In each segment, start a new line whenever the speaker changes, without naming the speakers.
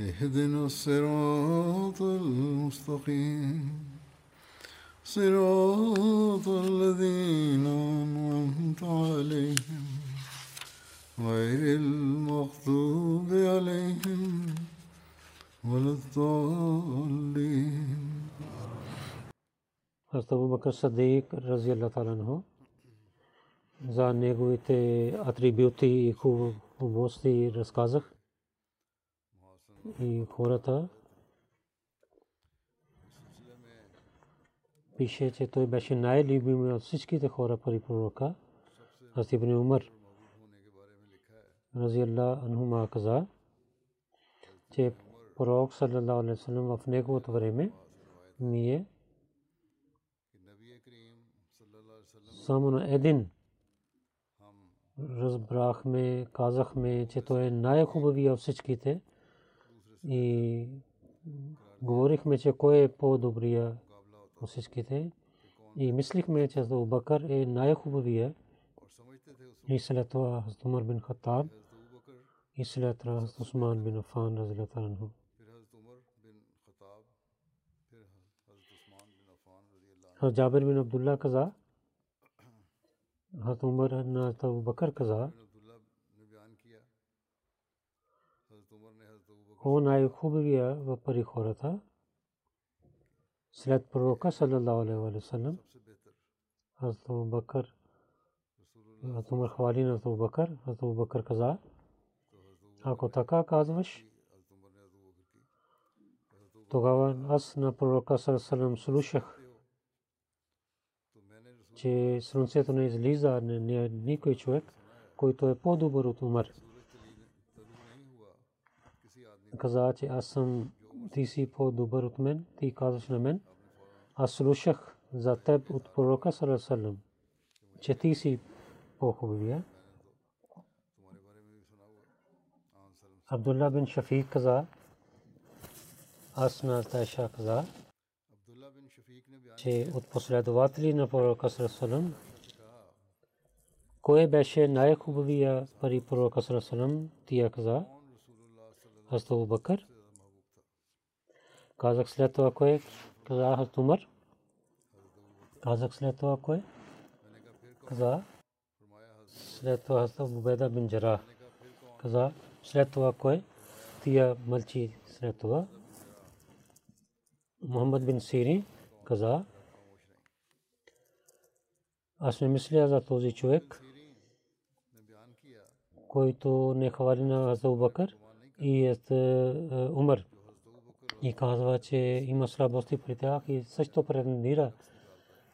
اهدنا الصراط المستقيم صراط الذين أنعمت عليهم غير المغضوب عليهم ولا الضالين
Hazrat Abu Bakr Siddiq radiyallahu ta'ala anhu za неговите атрибути и хубавости разказах И хората пише, че той беше най-любим от всичките хора при пророка. Аз Ибн Умар разиалла анхума каза, че пророк саллаллаху алейхи вассалам в неговото време ние само на един разбрахме, казахме, че той е най-хубавия от всичките и говорихме, че кой е по-добрия от всичките и мислихме, че Абу Бакър е най-хубавия и след това Умар бин Хаттаб и след това Усман бин Афан разилата анху. Джабир бин Абдулlah каза, Hazrat Umar na Abu Bakr каза, он най-хубавия пари хората? След пророка саллаллаху алейхи ва саллям Hazrat Abu Bakr Hazrat Umar хвали Hazrat Abu Bakr каза ако така казваш тогава аз на пророка саллям слушах че слънцето не излиза никой човек, който е по-добър от Умар. Каза, че аз съм, ти си по-добър от мен, ти казваш на мен. Аз слушах за теб от пророка Салесалем, че ти си по-хубавия. Абдулла бин Шафик каза, аз на Тайша каза, че от последователи на пророка Салам кой беше най-хубавия пари пророка Салам тия каза Хазрат Абу Бакър? Казах след това кой каза Хазрат Умар казах след това кой? Каза след това Хазрат Абу Беда бин Джара каза след това кой? Тия мълчи след това. Мухаммад бин Сирин каза аз не мисля за този човек, който не хвали на Бакър и е Умар. И казва, че има слабости при тях и също претендира,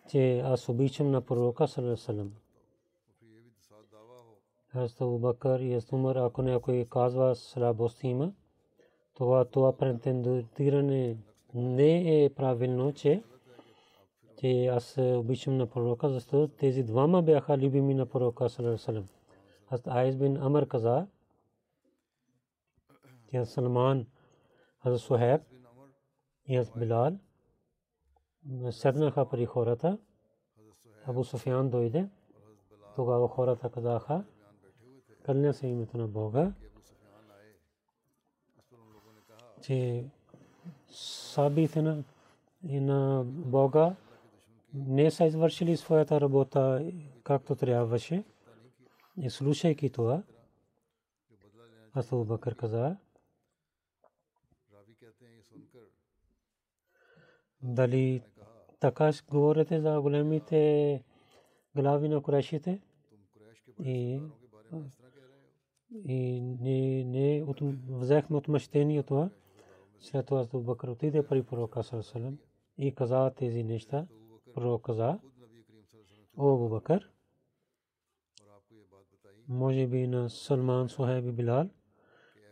че аз обичам на пророка Салесалам. Аз Бакър и аз Умар, ако някой казва слабости има, това това претендиране не е правилно, че че аз обичам на пророка, защото тези двама бяха любими на пророка саллаллаху Аз Айс бин Амр каза, че Салман, аз Сухеб и аз Билал седнаха при хората. Абу Суфян дойде. Тогава хората казаха, кълня се името на Бога, че сабите на Бога не са извършили своята работа както трябваше. И слушайки това, Абу Бакър каза, дали така говорите за големите глави на Курешите и и не, не от, взехме отмъщение това. След това Абу Бакр отиде при пророка Салам и каза тези неща. Пророк каза, о Абу Бакр, може би на Салман, Сухайб Билал,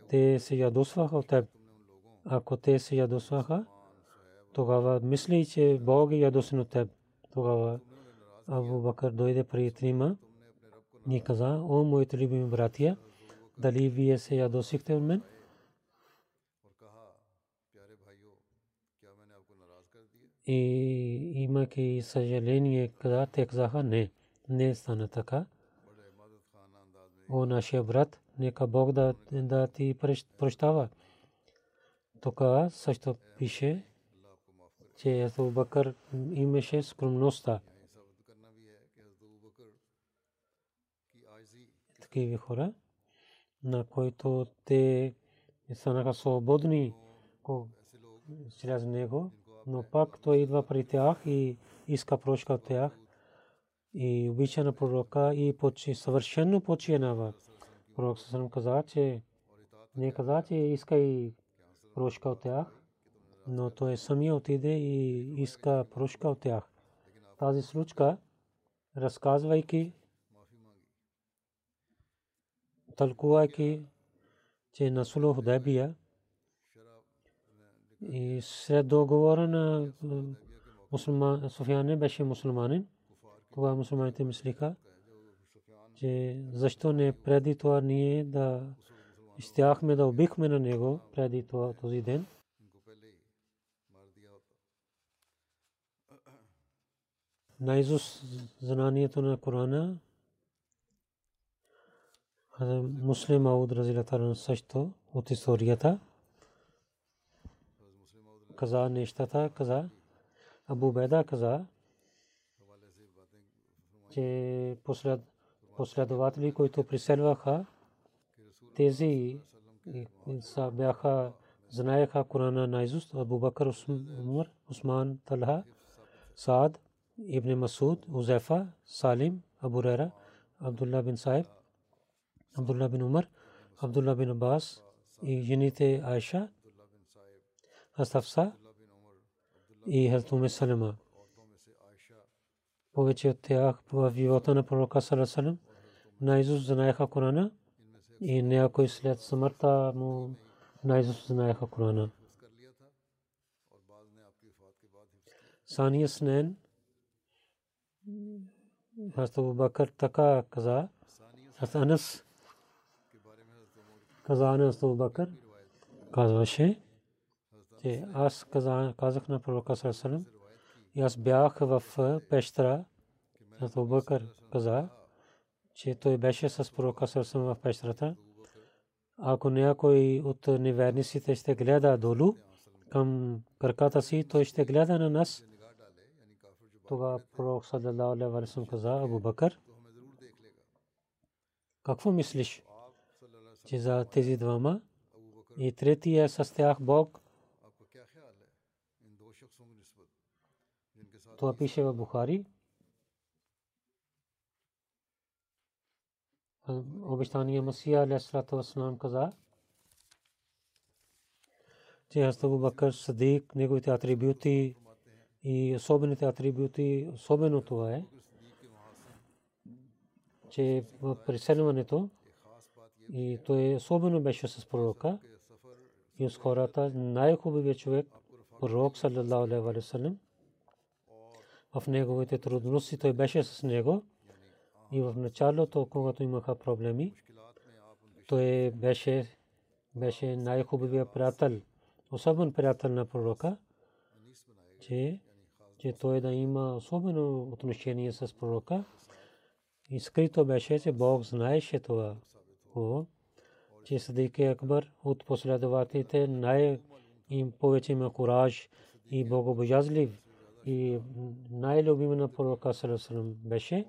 те се ядосваха от теб. Ако те се ядосваха, тогава мисли, че Бог е ядосен от теб. Тогава Абу Бакър дойде при трима и каза, о моите любими братия, дали вие се ядосихте от мен? И имайки съжаление, каза, те казаха, не, не стана така. О, нашия брат, нека Бог да, да ти прощава. Тук също пише, че Абу Бакър имаше скромността. Такива хора, на които те станаха свободни чрез него, но пак той идва при тях и иска прошка от тях и обича на пророка и почи, съвършено починава. Пророк Сасалам каза, че не каза, че иска и прошка от тях, но той самия отиде и иска прошка от тях. Тази случка, разказвайки, тълкувайки, че на Суло Худайбия и след договора на мусулман, Софиян не беше мусулманин, това мусулманите мислиха, че защо не преди това ние да щяхме да убихме на него преди това този ден. Наизуст знанието на Корана. Муслим Ауд Разилатаран също от историята. Каза нещата, каза. Абу Беда каза, че последователи, които преселваха, тези бяха знаеха Корана наизуст Абу Бакър Усман Талха, Саад, Ибн Масуд, Узефа, Салим, Абу Рера, Абдулла бин Сайб, Абдулла бин Умар, Абдулла бин Аббас и жените Айша, Астафса и Хазрат Салема повече от тях в живота на пророка Салесалем наизуст знаеха Корана и някой след смъртта му наизуст знаеха Корана. Сания Снен Хазрат Бакър така каза Хазрат Анас каза на Хазрат Бакър казваше че аз казах на пророка Салесалем и аз бях в пещера. Абу Бакър каза, че той беше с пророка Сърсъм в пещерата. Ако някой от неверниците ще гледа долу към краката си, той ще гледа на нас. Тогава пророк саллалаху алейхи ва каза Абу Бакър, какво мислиш, че за тези двама? И третия с тях Бог? Това пише в Бухари. Обещания Масия алейхиссалату вассалам каза, че Хазрат Бакър Садик, неговите атрибути и особените атрибути, особено това е, че в преселването и той особено беше с пророка и с хората най-хубавият човек, пророк саллалаху алейхи ва саллям, в неговите трудности. Той беше с него и в началото, когато имаха проблеми, той беше, беше най-хубавия приятел, особен приятел на пророка, че, че той да има особено отношение с пророка. И скрито беше, че Бог знаеше това. О, че Садик Акбар от последователите най-им повече има кураж и богобоязлив и най-любим на пророка Салесалам беше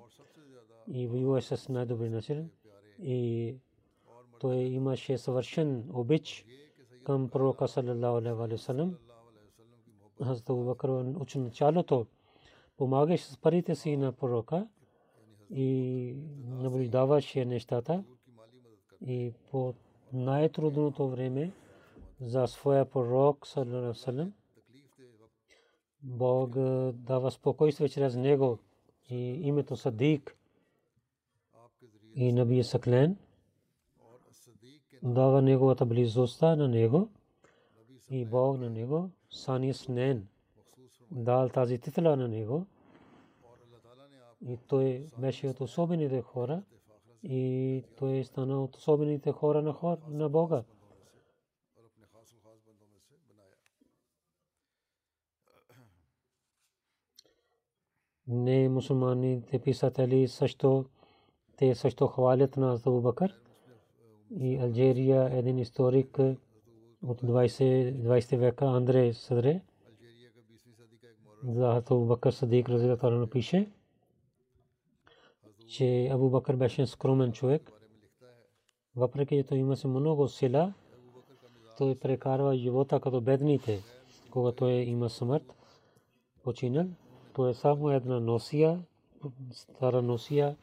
и воюва с най-добри начин и той имаше съвършен обич към пророка саллаллаху алейхи ва Хазрат Абу Бакр от началото помагаше с парите си на пророка и наблюдаваше нещата. И по най-трудното време за своя пророк саллаллаху Бог дава спокойствие чрез него и името Садик и Наби Саклен. Дава неговата близостта на него и Бог на него Сани Снен дал тази титла на него. И той беше от особените хора. И той стана от особените хора на, хора, на Бога. Не мусулманите писатели също те също хвалят на Абу Бакър. И Алжирия един историк от 20, 20 века Андре Садре за Абу Бакър Садик разилата пише че Абу Бакър беше скромен човек. Въпреки че той имаше много сила, той прекарва живота като бедните, когато той има смърт, починал. Той е само една носия, стара носия,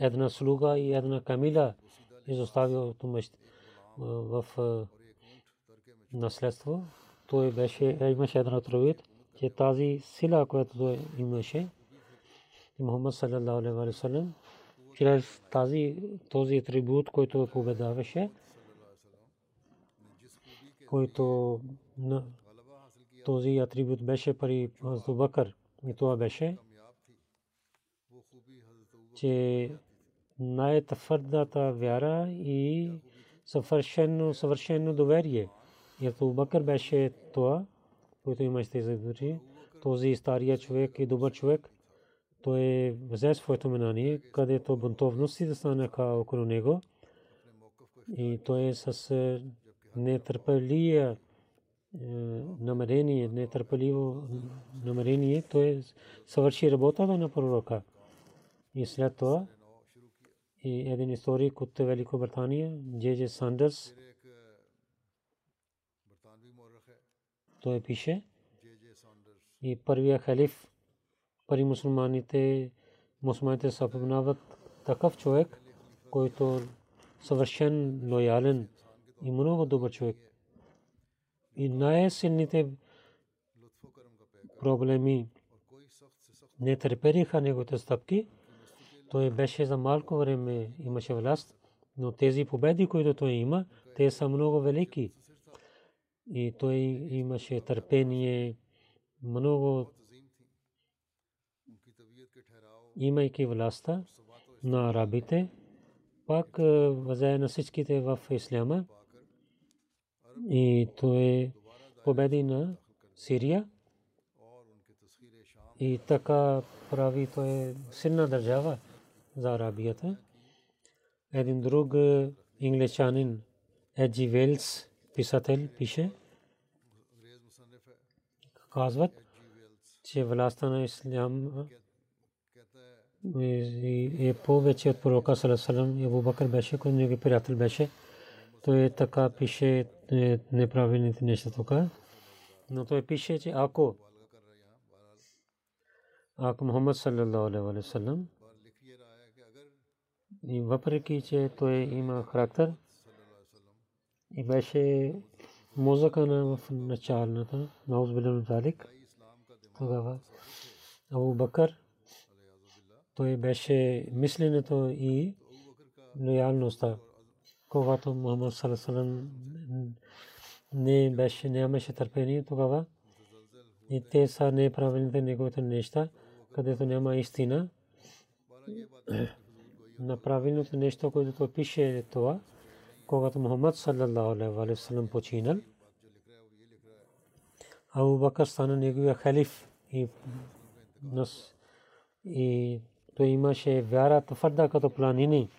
една слуга и една камила изоставил в наследство. Той беше, имаше една отровит, че тази сила, която той имаше, Мухаммад саллаллаху алейхи ва чрез тази този атрибут, който победаваше, който този атрибут беше при Бакър и това беше че най-твърдата вяра и съвършено, съвършено доверие. И Абу Бакър беше това, който имаше тези този стария човек и добър човек, той взе своето минание, където бунтовности да станаха около него. И той е с е, нетърпелия е, намерение, нетърпеливо намерение, той съвърши работата на пророка. И след това и един историк от Великобритания, Джеже Сандърс, той пише и първия халиф пари мусулманите, мусулманите са познават такъв човек, който съвършен лоялен и много добър човек. И най-силните проблеми не търпериха неговите стъпки. Той беше за малко време имаше власт, но тези победи, които той има, те са много велики. И той имаше търпение, много имайки властта на арабите, пак взе на всичките в исляма и той победи на Сирия и така прави той силна държава за Арабията. Един друг ингличанин Еджи Велс писател пише казват, че властта на ислям е повече от пророка Салесалам и Абу Бакър беше, който негови приятел беше. Той така пише неправилните неща тук. Но той пише, че ако ако Мухаммад саллаллаху алейхи ва саллям и въпреки, че той има характер и беше музъка на в началната, наузбилен залик, тогава Абу Бакър той беше мисленето и лоялността. Когато Мухаммад Саласалам не беше, нямаше търпение тогава и те са неправилните неговите неща, където няма истина. На правилното нещо, което пише е това, когато Мухаммад саллаллаху алейхи ва саллям починал, Абу Бакър стана неговия халиф и нас и той имаше вяра твърда като планини.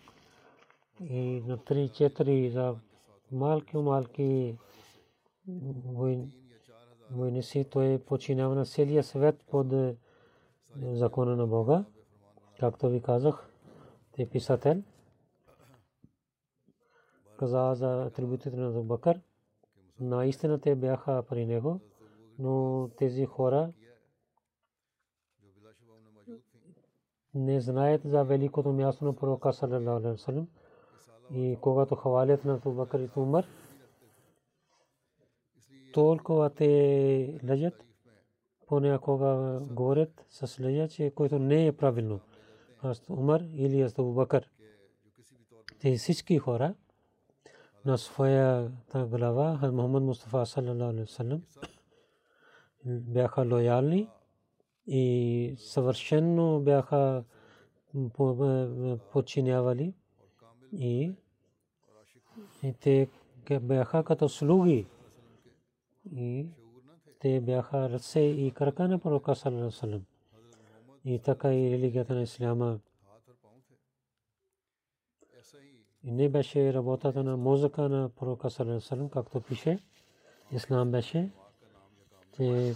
И на 3-4 за малки малки войници той починава на целия свет под закона на Бога. Както ви казах, те писател каза за атрибутите на Бакър, наистина те бяха при него, но тези хора не знаят за великото място на пророка саллалаху алейхи васалам и когато хвалят на Абу Бакр и Умар толкова те лъжат понякога говорят с лъжа, че който не е правилно. Аз Умар или аз Абу Бакр. Те всички хора на своята глава Хаз Мухаммад Мустафа саллалаху алейхи васалам бяха лоялни и съвършенно бяха подчинявали и те бяха като слуги и те бяха ръце и крака на пророка саллалаху и така и религията на исляма и не беше работата на мозъка на пророка саллалаху както пише. Ислам беше. Че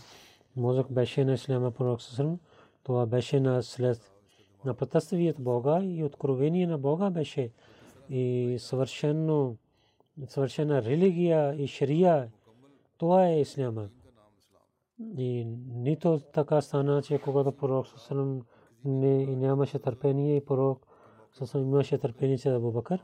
мозък беше на исляма пророк саллалаху това беше на след на пътствието Бога и откровение на Бога беше. И съвършено съвършена религия и шария това е исляма и нито така стана, че когато пророк Сасалам не нямаше търпение и пророк Сасалам имаше търпение за Абу Бакър.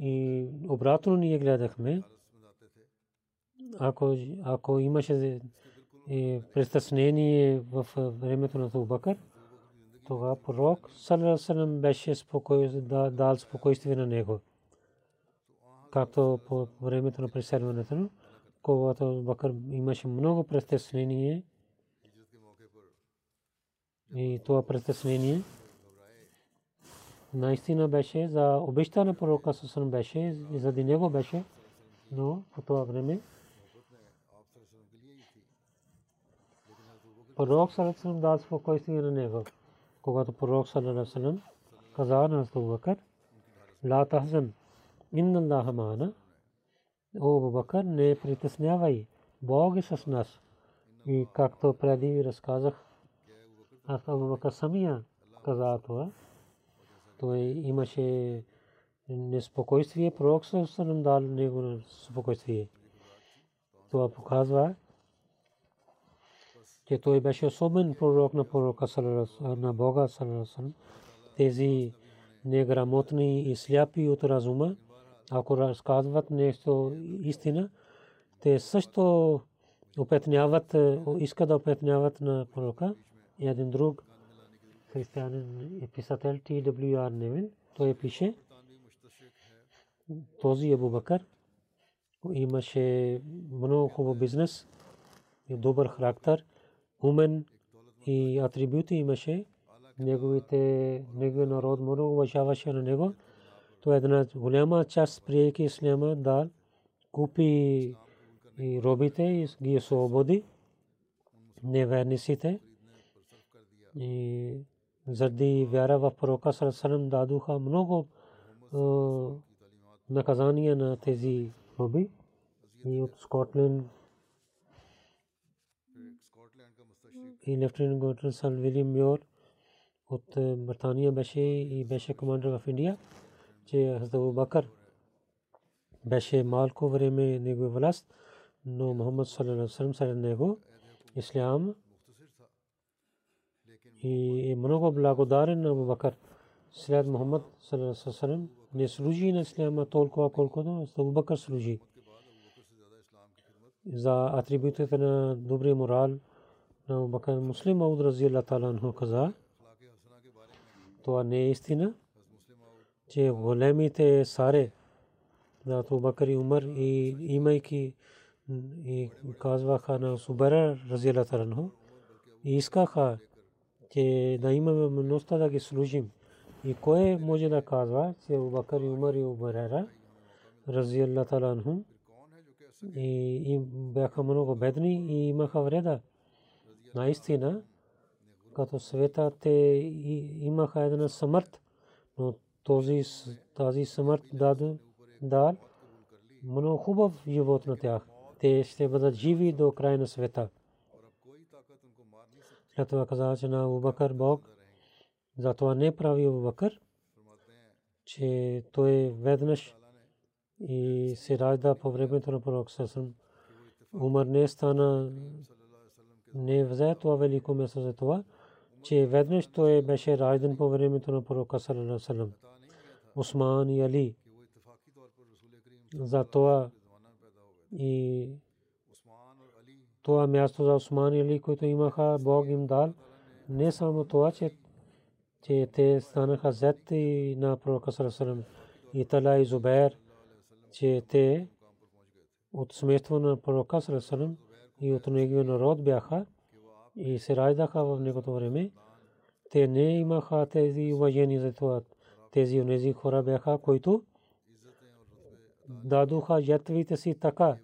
И обратно ние гледахме, ако, ако имаше притеснение в времето на Абу Бакър, това пророк Салам беше дал спокойствие на него. Както по времето на преселването, когато Бакър имаше много притеснение и това притеснение наистина беше за обеща на пророка Сасан беше и заради него беше, но по това време пророк Салам дал спокойствие на него. Когато пророк Салам каза на Абу Бакър, ла тахзан Инна Аллаха мана. О, Абу Бакър, не притеснявай. Бог е с нас. И както преди разказах, аз Абу Бакър самия каза това. Той имаше неспокойствие, пророк Салам дал него спокойствие. Това показва, че той беше особен пророк на пророка на Бога тези неграмотни и сляпи от разума ако разказват нещо истина, те също опетняват, искат да опетняват на пророка. Един друг християнин и писател Т.В.Р. Невин, той пише, този Абу Бакър имаше много хубав бизнес и добър характер, умен и атрибути имаше. Неговите, неговия народ много уважаваше на него. تو една голяма част приеки исляма да купи и робите и ги освободи неверниците и заради вяра в пророка Сарасалам дадоха много наказания на тези роби и от Скотланд и лефтенант генерал Сал Вилиам Мьор от Британия беше и беше командир в Индия че Хазрат Бакър беше малко време негова власт, но Мухаммад саллалаху алейхи вассалам сред него ислям и е много благодарен на Абу Бакър. След Мухаммад саллалаху алейхи вассалам не служи на исляма толкова колкото Абу Бакър служи. За атрибутите на добрия морал на Абу Бакър муслим Мауд рази Аллах таala каза това не е истина че големите саре на Абу Бакър и Умар и имайки и казваха на Субара разила таранху и искаха че да имаме множество да ги служим и кой може да казва че Абу Бакър и Умар и Убарера разила таранху и им бяха много бедни и имаха вреда. Наистина, като света те имаха една смърт, но този, тази смърт даде дал много хубав живот на тях. Те ще бъдат живи до края на света. След това каза, че на Убакър Бог затова не прави Убакър, че той веднъж и се ражда по времето на пророк Сасъм. Умър не стана, не взе това велико место за това, че веднъж той беше раждан по времето на пророка Салам. Усман и Али. За това и това място за Усман и Али, които имаха Бог им дал, не само това, че, че те станаха зети на пророка Салам и Тала и Зубер, че те от семейство на пророка Салам и от неговия народ бяха и се раждаха в негото време. Те не имаха тези уважения за това. Тези унези хора бяха, които дадоха жертвите си така,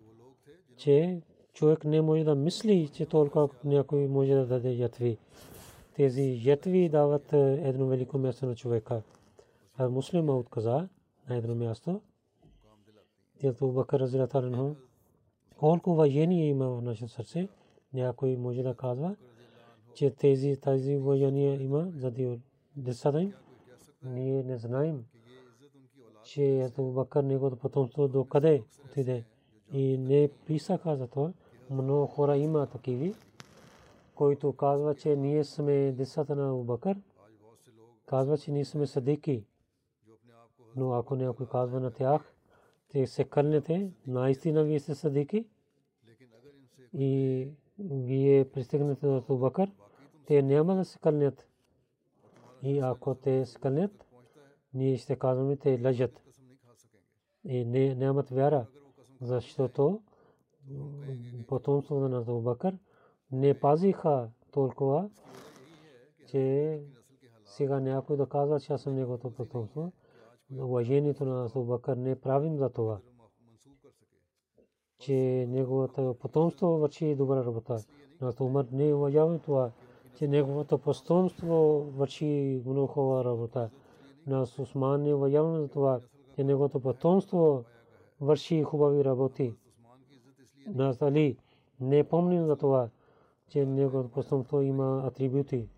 че човек не може да мисли, че толкова някой може да даде жертви. Тези жертви дават едно велико място на човека. А муслима отказа на едно място. Тято Бакър Разилатарен колко уважение има в нашето сърце. Някой може да казва, че тези тази уважение има заради децата им. Ние не знаем, че Ето Бакър неговото потомство до къде отиде. И не писаха за това. Много хора има такиви, които казва, че ние сме децата на Абубакър. Казва, че ние сме садики. Но ако някой казва на тях, те се кълнете, наистина вие сте садики и вие пристигнете до Абубакър, те няма да се кълнят. И ако те се кълнят, ние ще казваме, те лъжат. И не, нямат вяра, защото потомството на Абубакър не пазиха толкова, че сега някой да казва, че аз съм неговото потомство. Уважението на Абубакър не правим за това, че неговото потомство върши добра работа. На Умар не уважаваме това, че неговото потомство върши много хубава работа. На Усман не уважаваме това, че неговото потомство върши хубави работи. На Али не помним за това, че неговото потомство има атрибути.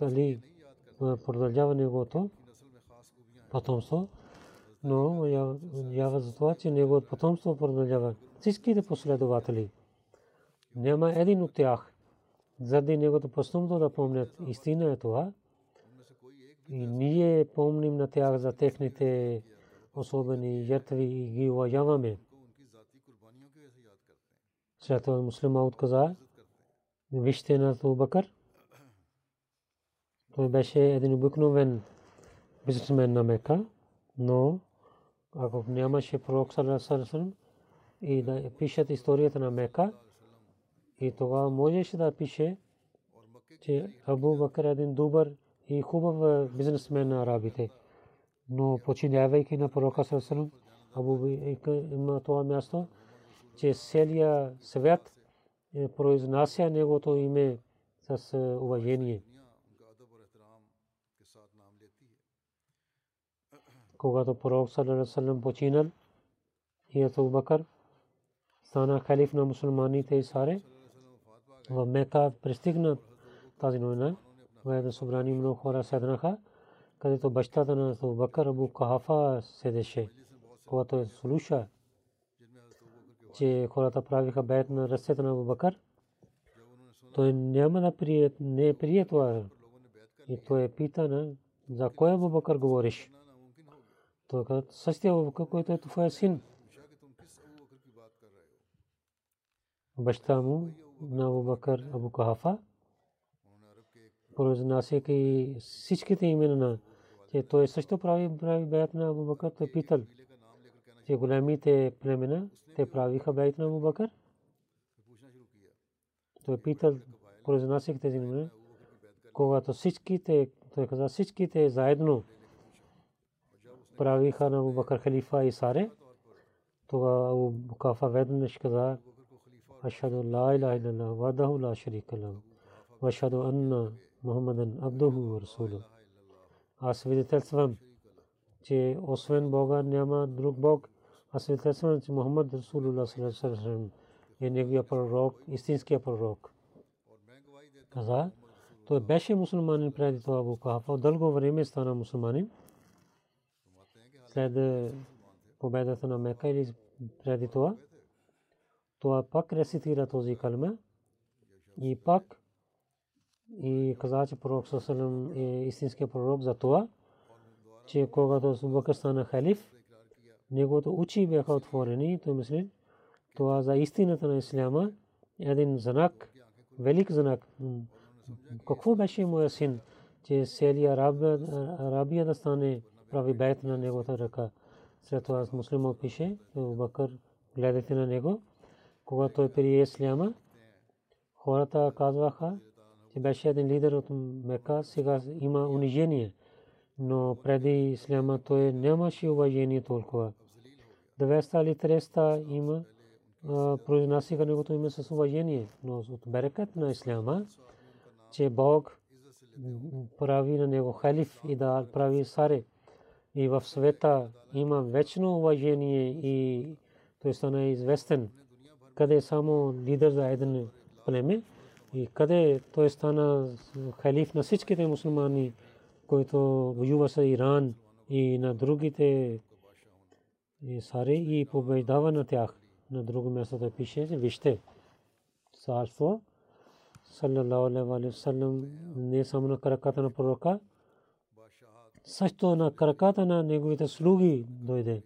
Али продължава неговото потомство, но ява за това, че неговото потомство продължава. Всичките последователи. Няма един от тях, заради неговото потомство да помнят. Истина е това. И ние помним на тях за техните особени жертви и ги уважаваме. След това муслима отказа. Вижте на Абубакър. Той беше един обикновен бизнесмен на Мека, но ако нямаше пророк Салесалесалем и да пишат историята на Мека, и това можеше да пише, че Абу Бакър е един добър и хубав бизнесмен на арабите. Но починявайки на пророка Салесалем, Абу Бакър има това място, че целия свят произнася неговото име с уважение. когато пророк саллаллаху починал и Абу Бакър стана халиф на мусулманите и саре в Мека пристигна тази новина. В едно събрание много хора седнаха където бащата на Абу Бакър Абу Кахафа седеше. Когато слуша че хората правиха бед на ръцете на Бакър той няма да прие, не прие това. И той е питана за кой Абу Бакър говориш? Той каза, същия Абу Бакър, който е твоя син. Баща му на Абу Бакър Абу Кахафа, произнасяйки всичките имена на че той също прави прави беят на Абу Бакър, той питал, че големите племена, те правиха беят на Абу Бакър. Той питал, произнасяйки тези имена, когато всичките, той каза, всичките заедно правиха на Абу Бакър халифа и саре, Тога Абу Кафа веднъж каза Ашхаду ла ilaha illallah вахдаху ла шарика лаху ва ашхаду анна Мухаммадан абдуху ва расулу. Аз свидетелствам, че освен Бога няма друг Бог. Аз свидетелствам, че Мухаммад Расулулlah саллаллаху е неговия пророк, истинския пророк. Каза, той беше мусулманин преди това Абу Кафа. Дълго време стана мусулманин. След победата на Мека или преди това, това пак рецитира този калма и пак и каза, че пророк Сасалам е истинския пророк за това, че когато Бакър стана халиф, неговото очи бяха отворени, той мисли, това за истината на Исляма е един знак, велик знак. Какво беше моя син, че целия Арабия да стане прави бейт на неговата ръка. След това муслимо пише, Бакър гледайте на него, когато той прие Исляма, хората казваха, че беше един лидер от Мека, сега има унижение. Но преди Исляма той нямаше уважение толкова. 200 или 300 има произнасяха негото име с уважение. Но от берекът на Исляма, че Бог прави на него халиф и да прави саре. И в света има вечно уважение и той стана известен, къде само лидер за един племе и къде той стана халиф на всичките мусулмани, които воюва с Иран и на другите сари и побеждава на тях. На друго място да пише, вижте, царство, саллалаху алейхи ва саллям, не само на краката на пророка, също на краката на неговите слуги дойде.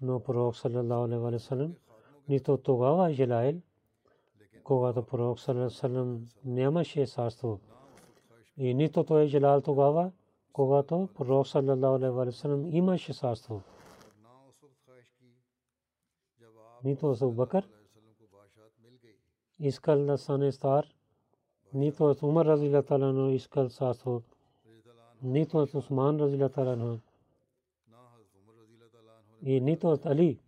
Но пророк саллалаху алейхи ва саллям нито тогава желаел, когато пророк саллалаху нямаше царство. И нито той желал тогава, когато пророк саллалаху алейхи ва саллям имаше царство. Нито Абу Бакър искал да стане стар, нито Умар разилаллаху таala искал царство, нито Усман разилаллаху таala и нито Али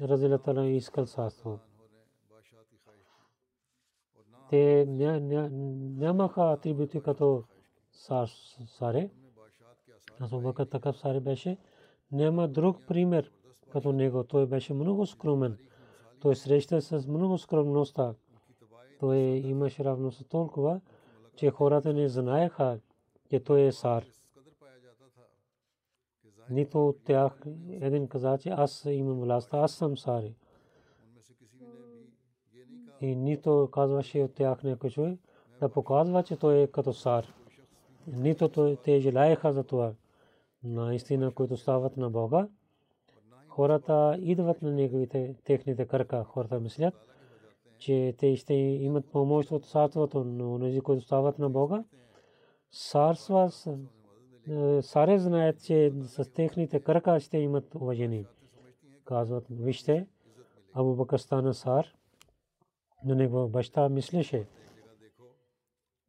разилаллаху таala искал царство. те нямаха атрибути като саре. Аз Бакър такъв саре беше. Няма друг пример като него. Той беше много скромен. Той среща с много скромността. Той имаше равност толкова, че хората не знаеха, че той е сар. Нито от тях един каза, че аз имам власт, аз съм сари и нито казваше от тях някой човек да показва, че той е като сар. Нито те желаеха за това. Наистина, които стават на Бога, хората идват на неговите техните кръка. Хората мислят, че те ще имат помощ от царството, но тези, които стават на Бога, царства, е, саре знаят, че с техните кръка ще имат уважение. Казват, вижте, Абу Бакър стана сар, на него баща мислеше,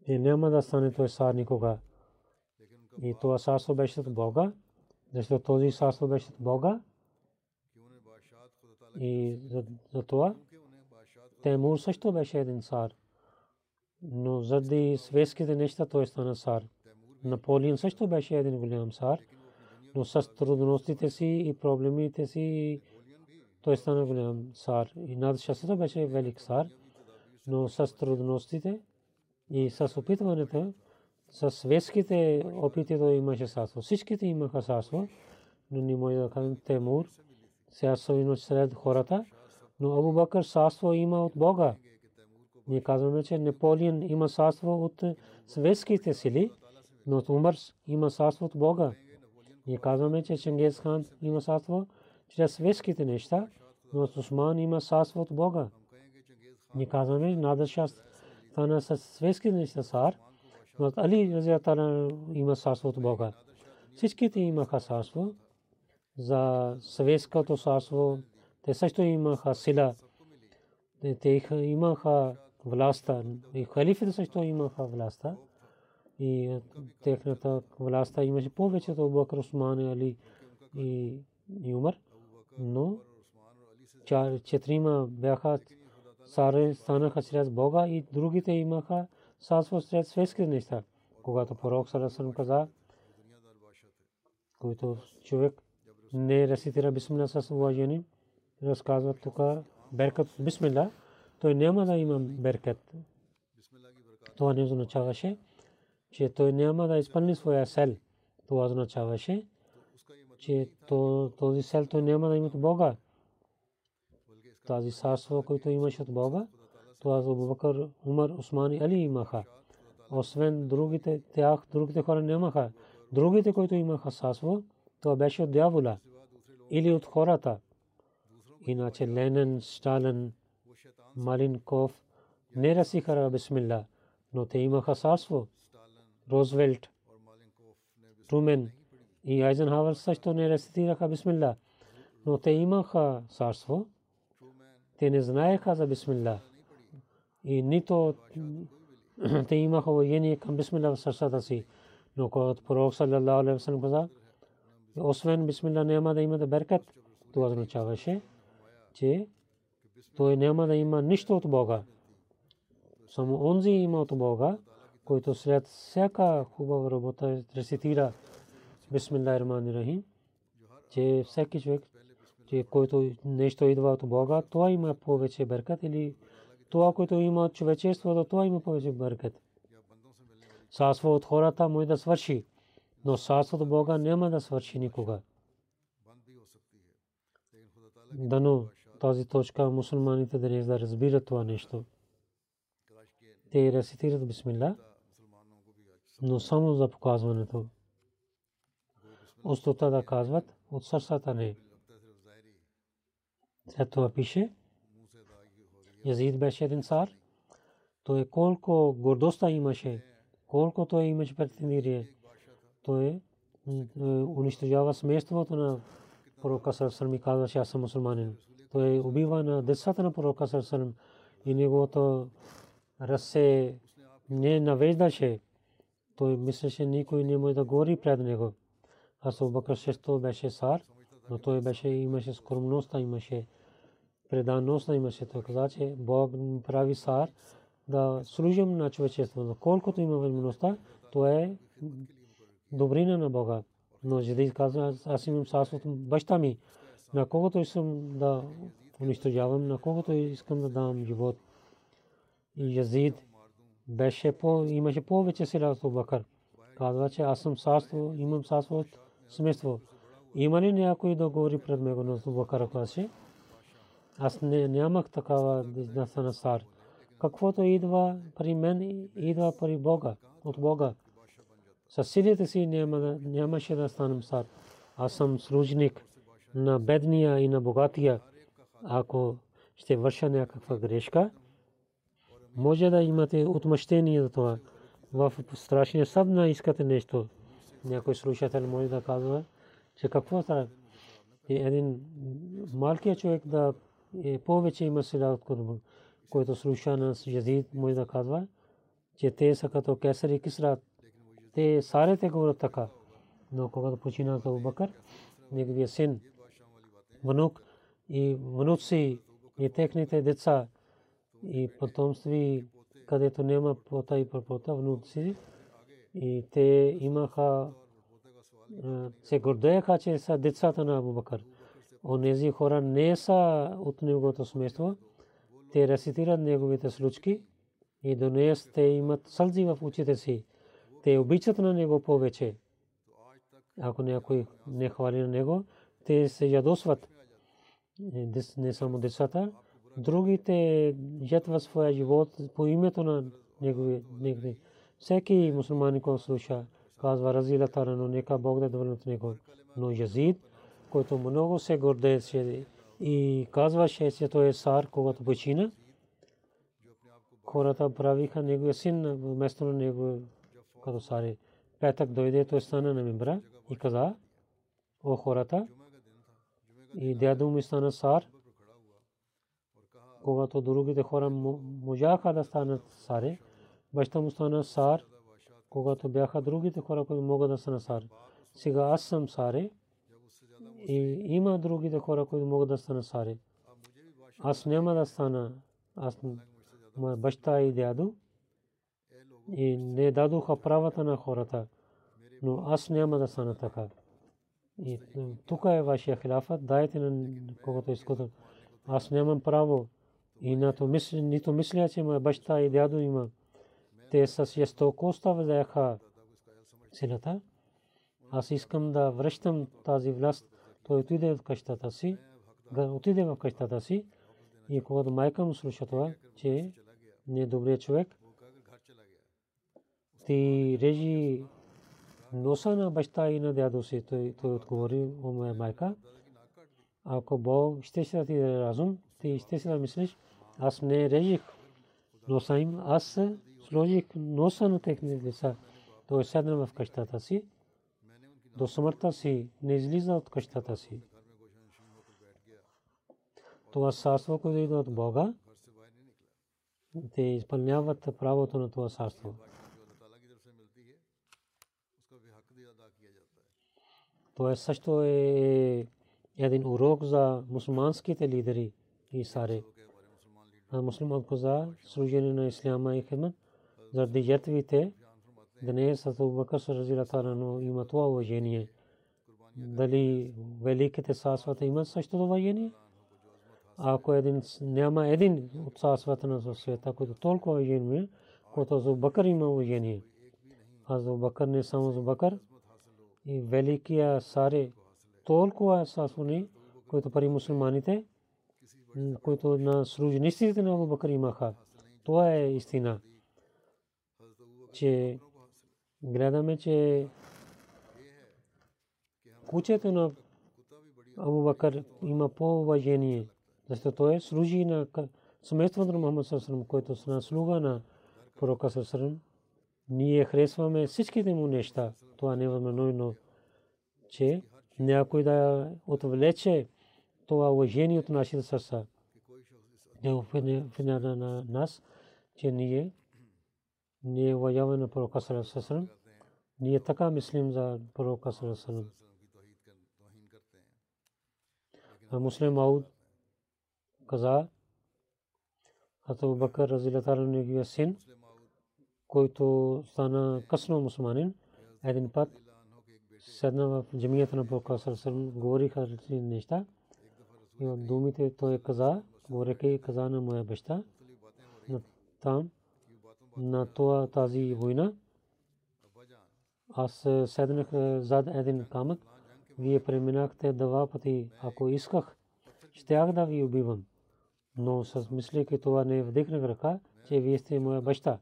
че няма да стане той сар никога. И това царство беше от Бога, защото този царство беше от Бога. И за това Темур също беше един цар. Но заради светските неща той стана цар. Наполеон също беше един голям цар, но с трудностите си и проблемите си той стана голям цар. И над шестото беше велик цар но с трудностите и с опитването, с светските опити да имаше царство. Всичките имаха царство, но не може да кажем Темур, са сред хората, но Абу Бакър царство има от Бога. Ние казваме, че Наполеон има царство от светските сили, но Умар има царство от Бога. Ние казваме, че Чингис хан има царство чрез светските неща, но Усман има царство от Бога. Ние казваме, Надашah стана с светски неща сар, но Али Разиятала има царство от Бога. Всичките имаха царство. За светското царство те също имаха сила. Те имаха властта. И халифите също имаха властта. И техната властта имаше повече от Бакр Усман, Али и Умар. Но четирима бяха саре станаха чрез Бога и другите имаха сасво сред светски неща. Когато пророк Сарасан каза, който човек не рецитира бисмилла с уважение, разказва тук беркат бисмилла, той няма да има беркат. Това не означаваше, че той няма да изпълни своя сел. Това означаваше, че този сел той няма да има Бога. Тази царство, който имаше от Бога, това за Бакър, Умар, Осман и Али имаха. Освен другите, тях, другите хора нямаха. Другите, които имаха царство, това беше от дявола или от хората. Иначе Ленен, Сталин, Малинков не разсихара Бисмилла, но те имаха царство. Розвелт, Трумен и Айзенхауър също не рецитираха Бисмилла, но те имаха царство. Те не знаеха за Бисмилла. И нито те имаха воение към Бисмилла в сърцата си. Но когато пророк саллалаху алейхи васалам каза, освен Бисмилла няма да има да беркат, това означаваше, че той няма да има нищо от Бога. Само онзи има от Бога, който след всяка хубава работа рецитира Бисмилlah Рахман Рахим, че всеки човек, че който нещо идва от Бога, това има повече беркат или това, което има от човечеството, това има повече беркат. Сасво от хората може да свърши, но сасво от Бога няма да свърши никога. Дано тази точка мусулманите да разбират това нещо. Те рецитират Бисмилlah но само за показването. Остота да казват от сърцата не. След това пише, Язид беше един цар, той колко гордостта имаше, колко той имаше претендирие, той унищожава семейството на пророка Сърсърм и казваше, аз съм мусулманин. Той убива на децата на пророка Сърсърм и неговото разсе не навеждаше той мислеше никой не може да говори пред него. Аз Бакър също беше сар, но той беше имаше скромност, имаше преданост, имаше той каза, че Бог прави сар да служим на човечеството. Колкото има възможността, то е добрина на Бога. Но Жидит каза, аз имам сарството баща ми. На когото искам да унищожавам, на когото искам да дам живот. И Язид беше по, имаше повече сила от Бакър. Казва, че аз съм царство, имам царство от семейство. Има ли някой да говори пред него на Бакър казваше? Аз не, нямах такава да стана цар. Каквото идва при мен, идва при Бога, от Бога. Със силите си няма, нямаше да станам цар. Аз съм служник на бедния и на богатия. Ако ще върша някаква грешка, може да имате отмъщение за това. В страшния съд на искате нещо. Някой слушател може да казва, че какво става. Един малкият човек да е повече има сила от Курбан, който слуша на Язид, може да казва, че те са като кесар и кисра. Те сарите говорят така. Но когато почина Абу Бакър, неговия син, внук и внуци и техните деца, и потомстви, където няма пота и прапота, внуци. И те имаха, се гордееха, че са децата на Абу Бакър. Онези хора не са от неговото семейство. Те рецитират неговите случки и до днес те имат сълзи в очите си. Те обичат на него повече. Ако някой не хвали на него, те се ядосват. Не само децата, другите жертва своя живот по името на негови. Всеки мусулманин, който слуша, казва Разила Тарано, нека Бог да доволен от него. Но Язид, който много се гордееше и казваше, че той е сар, когато почина, хората правиха неговия син вместо на него като сари. Петък дойде, той стана на мембра и каза, о хората, и дядо ми стана сар, когато другите хора можаха да станат саре, баща му стана сар, когато бяха другите хора, които могат да станат сар. Сега аз съм саре и има другите хора, които могат да станат саре. аз няма да стана, аз баща и дядо и не дадоха правата на хората, но аз няма да стана така. И тук е вашия хиляфът, дайте на когото искате. Аз нямам право и нито мисля, че моя баща и дядо има. Те с жестокостта взеха силата. Аз искам да връщам тази власт. Той отиде в къщата си, отиде в къщата си и когато майка му слуша това, че не е добрият човек, ти режи носа на баща и на дядо си. Той, той отговори, о моя майка, ако Бог ще се ти даде разум, ти ще се да мислиш, аз не режих носа им, аз сложих носа на техните деца. Той седна в къщата си, до смъртта си не излиза от къщата си. Това царство, което идва от Бога, те изпълняват правото на това царство. Това също е един урок за мусулманските лидери и саре. А мусулман каза, служение на исляма и хидмат, заради жертвите, днес Абу Бакър разилатарано има това уважение. Дали великите сасвата имат същото уважение? Ако един няма един от сасвата на света, който толкова уважение, който Абу Бакър има уважение. Аз Абу Бакър не само Абу Бакър, и великия саре толкова сасвани, които пари мусулманите, които на служениците на Абу Бакър имаха. Това е истина. Че гледаме, че кучето на Абу има по-уважение, защото той служи на семейството на Мухаммад Сасрам, който е слуга на пророка Сасрам. Ние харесваме всичките му неща. Това не е възможно, че някой да отвлече това уважение от нашите сърца. Не е на нас, че ние ние уважаваме на пророка Сарасасалам. Ние така мислим за пророка Сарасалам. А муслим Ауд каза, Хато Бакър Разилатар неговия син, който стана късно мусулманин, един път седна в джамията на пророка Сарасалам, говориха различни неща. И от думите той каза, говорейки каза на моя баща, там на това тази война. Аз седнах зад един камък. Вие преминахте два пъти. Ако исках, щях да ви убивам. Но с мислейки това не вдигнах ръка, че вие сте моя баща.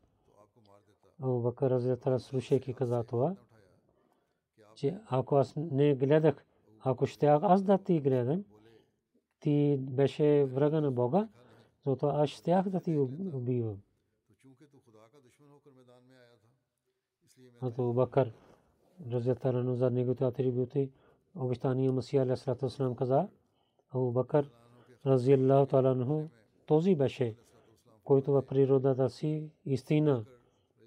Абу Бакър Разиятара слушайки каза това, че ако аз не гледах, ако щях аз да ти гледам, ти беше врага на Бога, защото аз щях да ти убивам. Абу Бакър разятарано за неговите атрибути обещания Масия аля салату салам каза Абу Бакър разияллаху таала анху този беше който в природата си истина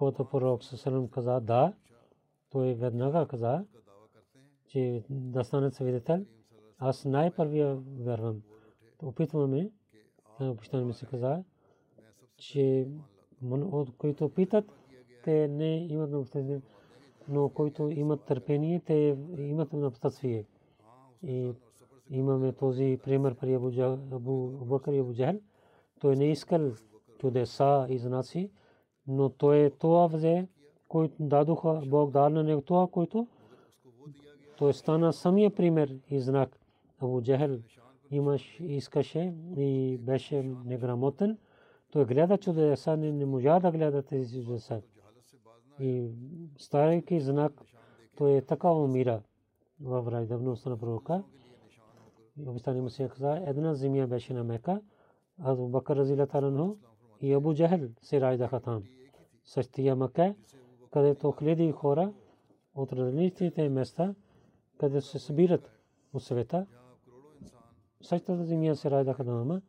Когато пророк Сасалам каза да, той веднага каза, че да стане свидетел. Аз най-първия вярвам. Опитваме, обичтане ми се каза, че от които питат, те не имат но които имат търпение, те имат напътствие. И имаме този пример при Абу Бакър и Абу Джахл. Той не искал чудеса и знаци, но той е това взе, който дадоха Бог дал на него това, който той стана самия пример и знак. Абу Джахл имаш, искаше и беше неграмотен. Той гледа чудеса, не можа да гледа тези чудеса и старайки знак, той е така умира във враждебността на пророка. И обещание му се каза, една земя беше на Мека, а Абу Бакър разилата анху и Абу Джахел се раждаха там. Същия Маке, където хиляди хора от различните места, където се събират от света, същата земя се раждаха там.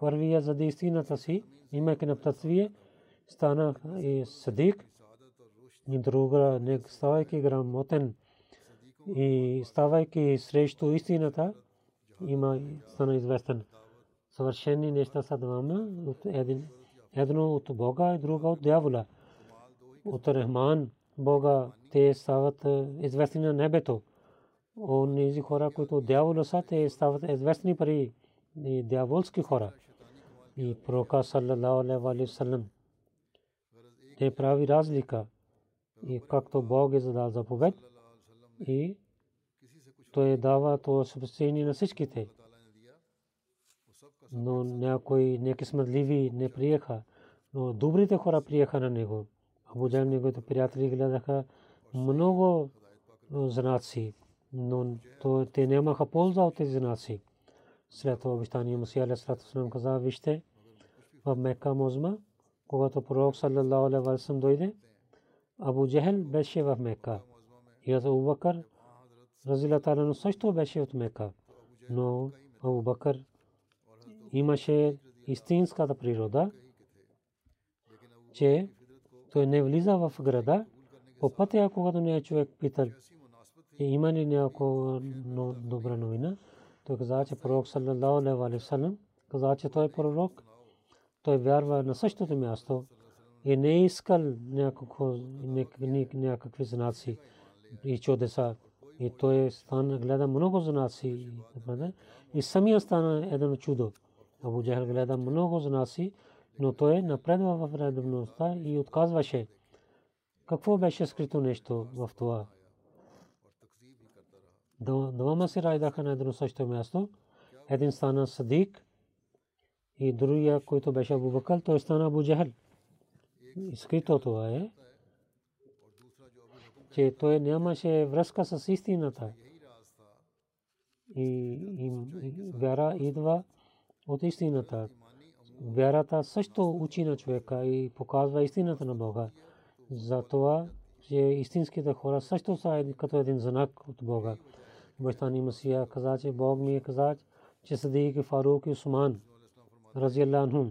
Първия за истината си, имайки на птатвие, стана и садик, и друга, не ставайки грамотен и ставайки срещу истината, има стана известен. Съвършени неща са двама, един, едно от Бога и друга от дявола. От Рахман, Бога, те стават известни на небето. Онези хора, които дявола са, те стават известни пари и дяволски хора. И пророка саллалаху алейхи ва саллям не прави разлика и както Бог е задал заповед и той дава то спасение на всичките. Но някои некисматливи не приеха, но добрите хора приеха на него. Абу Джан неговите приятели гледаха много знаци, но то, те нямаха полза от тези знаци. След това обещание Мусия Алейхи каза, вижте, в Мека Мозма, когато пророк саллаллаху алейхи ва саллям дойде, Абу Джехел беше в Мека. И Абу Бакър Разила Талану също беше от Мека. Но Абу Бакър имаше истинската природа, че той не влиза в града. По пътя, когато не е човек питал, има ли някаква добра новина, той каза, че пророк саллаллаху алейхи ва саллям каза, че той е пророк той вярва на същото място и не е искал някакви знаци и чудеса. И той стана гледа много знаци. И самия стана едно чудо. Абу Джахал гледа много знаци, но той напредва в редовността и отказваше. Какво беше скрито нещо в това? Двама се райдаха на едно също място. Един стана садик, и другия, който беше Абу Бакър, той стана Абу Джахал. Скрито това е, че той нямаше връзка с истината. И, и, вяра идва от истината. Вярата също учи на човека и показва истината на Бога. Затова, че истинските хора също са като един знак от Бога. Бащани Масия каза, че Бог ми е каза, че Садик Фарук и Усман – разияллаху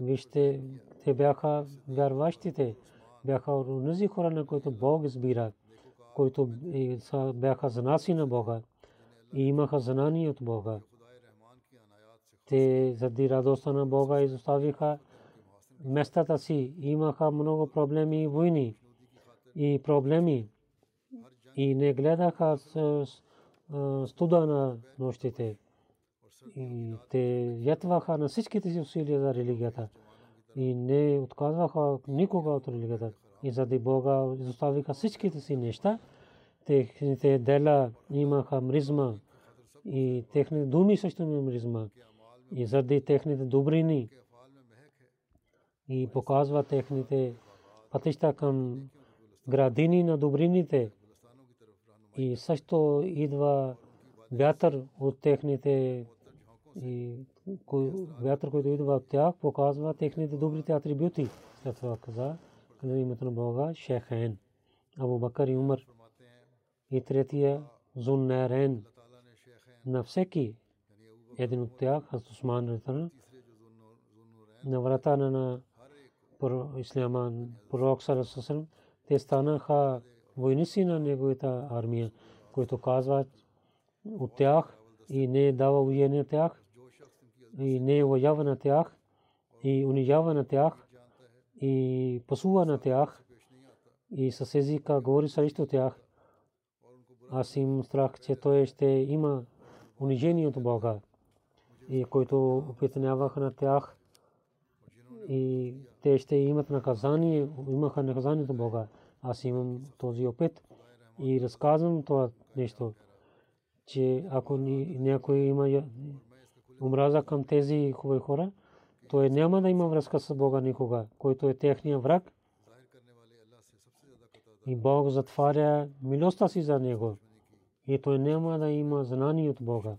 вижте те бяха вярващите бяха онези хора на които Бог избира които бяха знаси на Бога и имаха знание от Бога те заради радостта на Бога изоставиха местата си имаха много проблеми войни и проблеми и не гледаха студа на нощите и те ятваха на всичките си усилия за религията и не отказваха никога от религията. И заради Бога изоставиха всичките си неща. Техните дела имаха мризма и техните думи също има мризма. И заради техните добрини и показва техните пътища към градини на добрините. И също идва вятър от техните и вятър, който идва от тях, показва техните добрите атрибути. След това каза, към името на Бога, Шехен, Абу Бакър и Умар. И третия, Зуннерен. На всеки един от тях, Хазрат Усман Ратана, на врата на Исляма, пророк Сарасасалам, те станаха войници на неговата армия, които казват от тях и не дава уение тях и не воява на тях и унижава на тях и пасува на тях и с езика говори срещу тях. Аз им страх, че той ще има унижение от Бога и който опитняваха на тях и те ще имат наказание, имаха наказание от Бога. Аз имам този опит и разказвам това нещо, че ако някой има омраза към тези хубави хора, той няма да има връзка с Бога никога, който е техния враг. И Бог затваря милостта си за него. И той няма да има знание от Бога.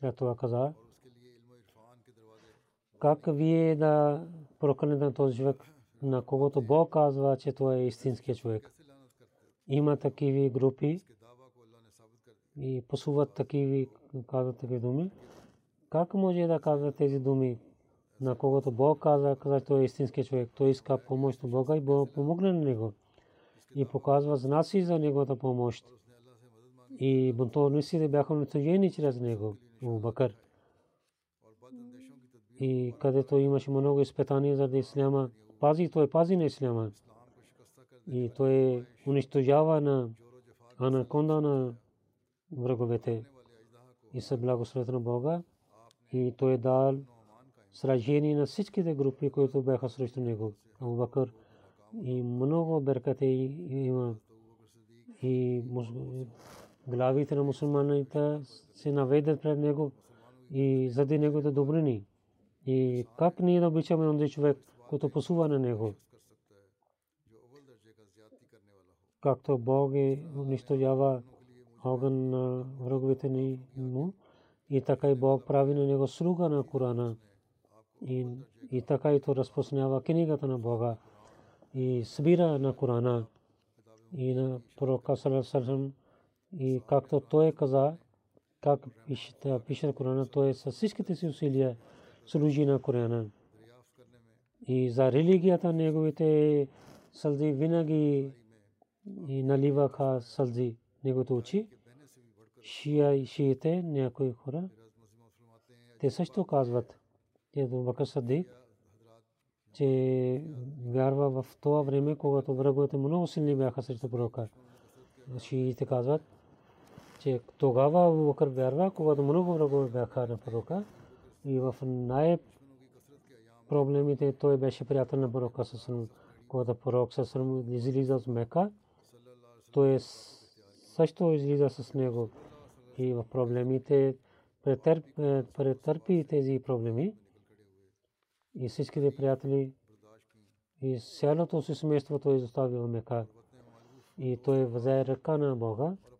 След това каза, как вие да прокълнете на този човек, на когото Бог казва, че той е истинският човек. Има такива групи и посуват такива, казват такива думи. Как може да казва тези думи, на когото Бог каза, каза, той е истинският човек, той иска помощ от Бога и Бог помогне на него и показва знаци за неговата помощ. И бунтовниците бяха унищожени чрез него, Бакър и където имаше много изпитания заради исляма. Пази, той пази на исляма. И той унищожава на анаконда на враговете. И се благословят на Бога. И той дал сражение на всичките групи, които бяха срещу него. Абу Бакър и много беркате има. И главите на мусулманите се наведат пред него и заради неговите добрини. И как ние да обичаме онзи човек, който посува на него? Както Бог е унищожава огън на враговете ни му, и така и Бог прави на него слуга на Корана. И, и така и то разпространява книгата на Бога и събира на Корана и на пророка Салам и както той каза, как пише, пише Корана, той с всичките си усилия служи на Корана. И за религията неговите сълзи винаги и наливаха сълзи неговото очи. Шия и шиите, някои хора, те също казват, че Бакър Садик, че вярва в това време, когато враговете много силни бяха срещу пророка. Шиите казват, че тогава Бакър вярва, когато много врагове бяха на пророка и в най проблемите той беше приятел на пророка Сасалам. Когато пророк Сасалам излиза от Мека, той също излиза с него и в проблемите претърпи тези проблеми и всичките приятели и цялото си семейство той изостави в Мека и той взе ръка на Бога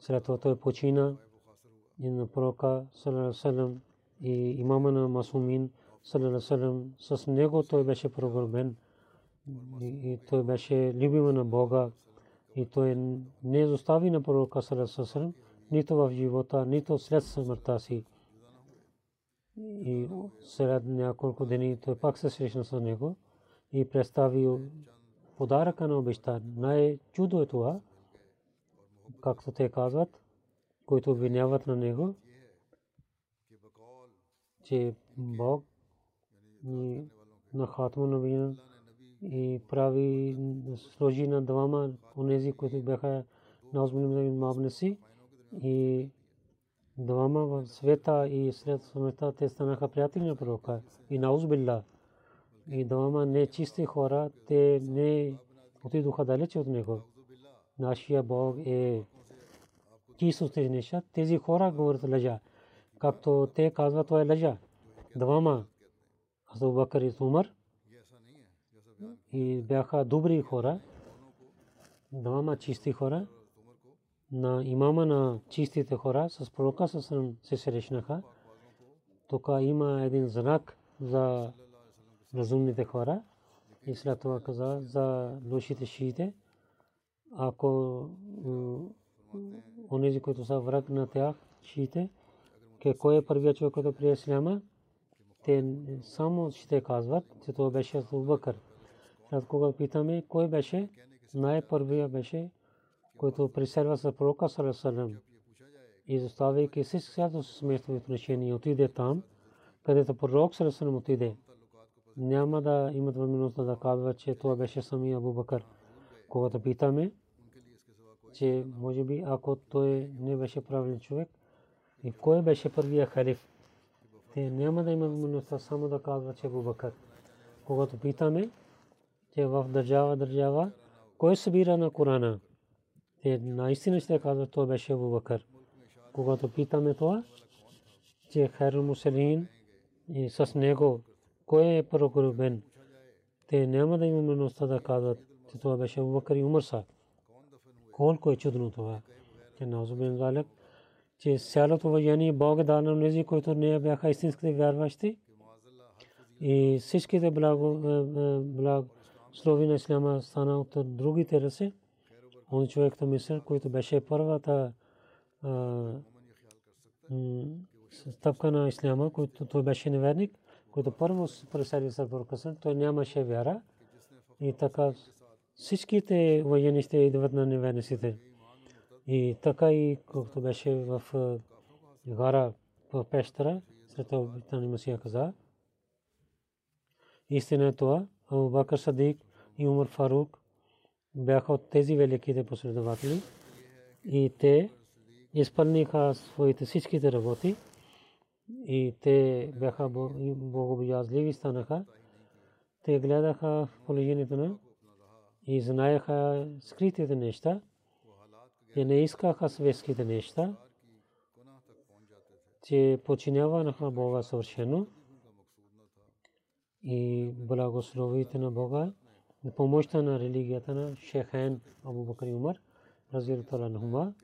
След това той почина и на пророка саллалаху и имама на Масумин салам с него той беше прогърбен и той беше любим на Бога и той не изостави на пророка салам нито в живота, нито след смъртта си. И след няколко дни той пак се срещна с него и представи подаръка на обеща. Най-чудо е това, както те казват, които обвиняват на него че Бог на хатма на вина и прави сложи на двама онези, които бяха на озмени мабнеси и двама в света и след смъртта те станаха приятели на пророка и наузбилла и двама нечисти хора те не отидоха далече от него. Нашия Бог е чисто тези неща. Тези хора говорят лъжа както те казват, това е лъжа. Двама, Азу Бакър и Умар, и бяха добри хора, двама чисти хора, на имама на чистите хора с пророка се срещнаха. Тук има един знак за разумните хора и след това каза за лошите шиите. Ако онези, които са враг на тях, шиите, че кой е първият човек, който прие исляма, те само ще казват, че това беше Абу Бакър. След кога питаме, кой беше, най-първия беше, който приселва с пророка Салесалем. Изоставяйки всички цялото си семейство и отношение, отиде там, където пророк Салесалем отиде. Няма да имат възможност да казват, че това беше самия Абу Бакър. Когато питаме, че може би ако той не беше правилен човек, и кой беше първия халиф? те няма да има възможността само да казва, че Абу Бакър. Когато питаме, че в държава, държава, кой събира на Корана? Те наистина ще казват, това беше Абу Бакър. Когато питаме това, че Хайрул Муселин и с него, кой е прокорбен? Те няма да има възможността да казват, това беше Бакър и Умар са. Колко е чудно това. Че Назубин Залек, че цялото въжение Бог е дал на тези, които не бяха истинските вярващи. И всичките благо, благо слови на Исляма стана от другите ръце. Он човек то мисъл, който беше първата стъпка на Исляма, който той беше неверник, който първо пресели се прокъсен, той нямаше вяра. И така всичките военни ще идват на неверниците. И така и колкото беше в гора в пещера, след обитани Масия каза. Истина е това, Абу Бакър Садик и Умар Фарук бяха от тези великите последователи и те изпълниха своите всичките работи и те бяха богобоязливи станаха. Те гледаха положението на и знаеха скритите неща. Те не искаха светските неща, че починяваха Бога съвършено и благословите на Бога помощта на религията на Шехен Абу Бакр Умар, разирутала Нахума.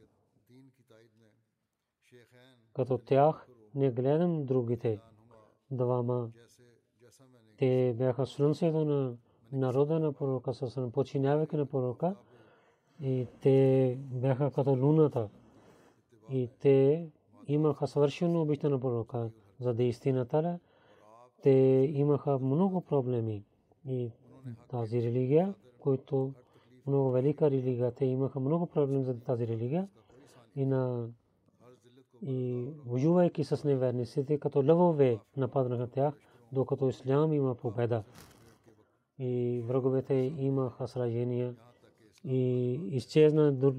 Като тях не гледам другите двама. Те бяха слънцето на народа на пророка, съсън, починявайки на пророка. И те бяха като луната. И те имаха съвършено обичта на пророка. За да истината, те имаха много проблеми. И тази религия, който много велика религия, те имаха много проблеми за тази религия. И на и воювайки с неверниците, като лъвове нападнаха тях, докато ислям има победа. И враговете имаха сражения и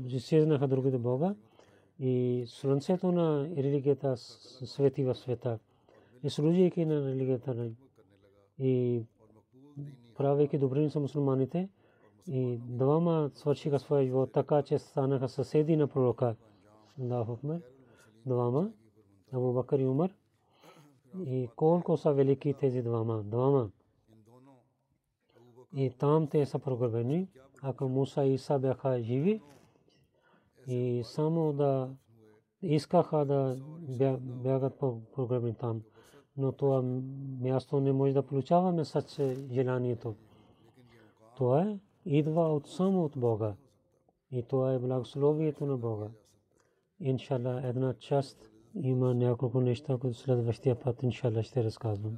изчезнаха другите бога. И слънцето на религията свети в света. И служейки на религията и правейки добрини са мусулманите, и двама свършиха своя живот така, че станаха съседи на пророка. Аллаху Акбар двама, Абу Бакър и Умар. И колко са велики тези двама, двама. И там те са прогребени. Ако Муса и Иса бяха живи, и само да искаха да бягат прогребени там. Но това място не може да получаваме с желанието. Това е идва от само от Бога. И това е благословието на Бога. Иншалла, една част има няколко неща, които следващия път, иншалла, ще разказвам.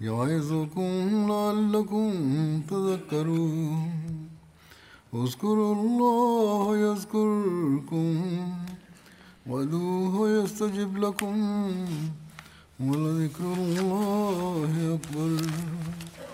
يعظكم لعلكم تذكرون. اذكروا الله يذكركم وادعوه يستجب لكم ولذكر الله أكبر.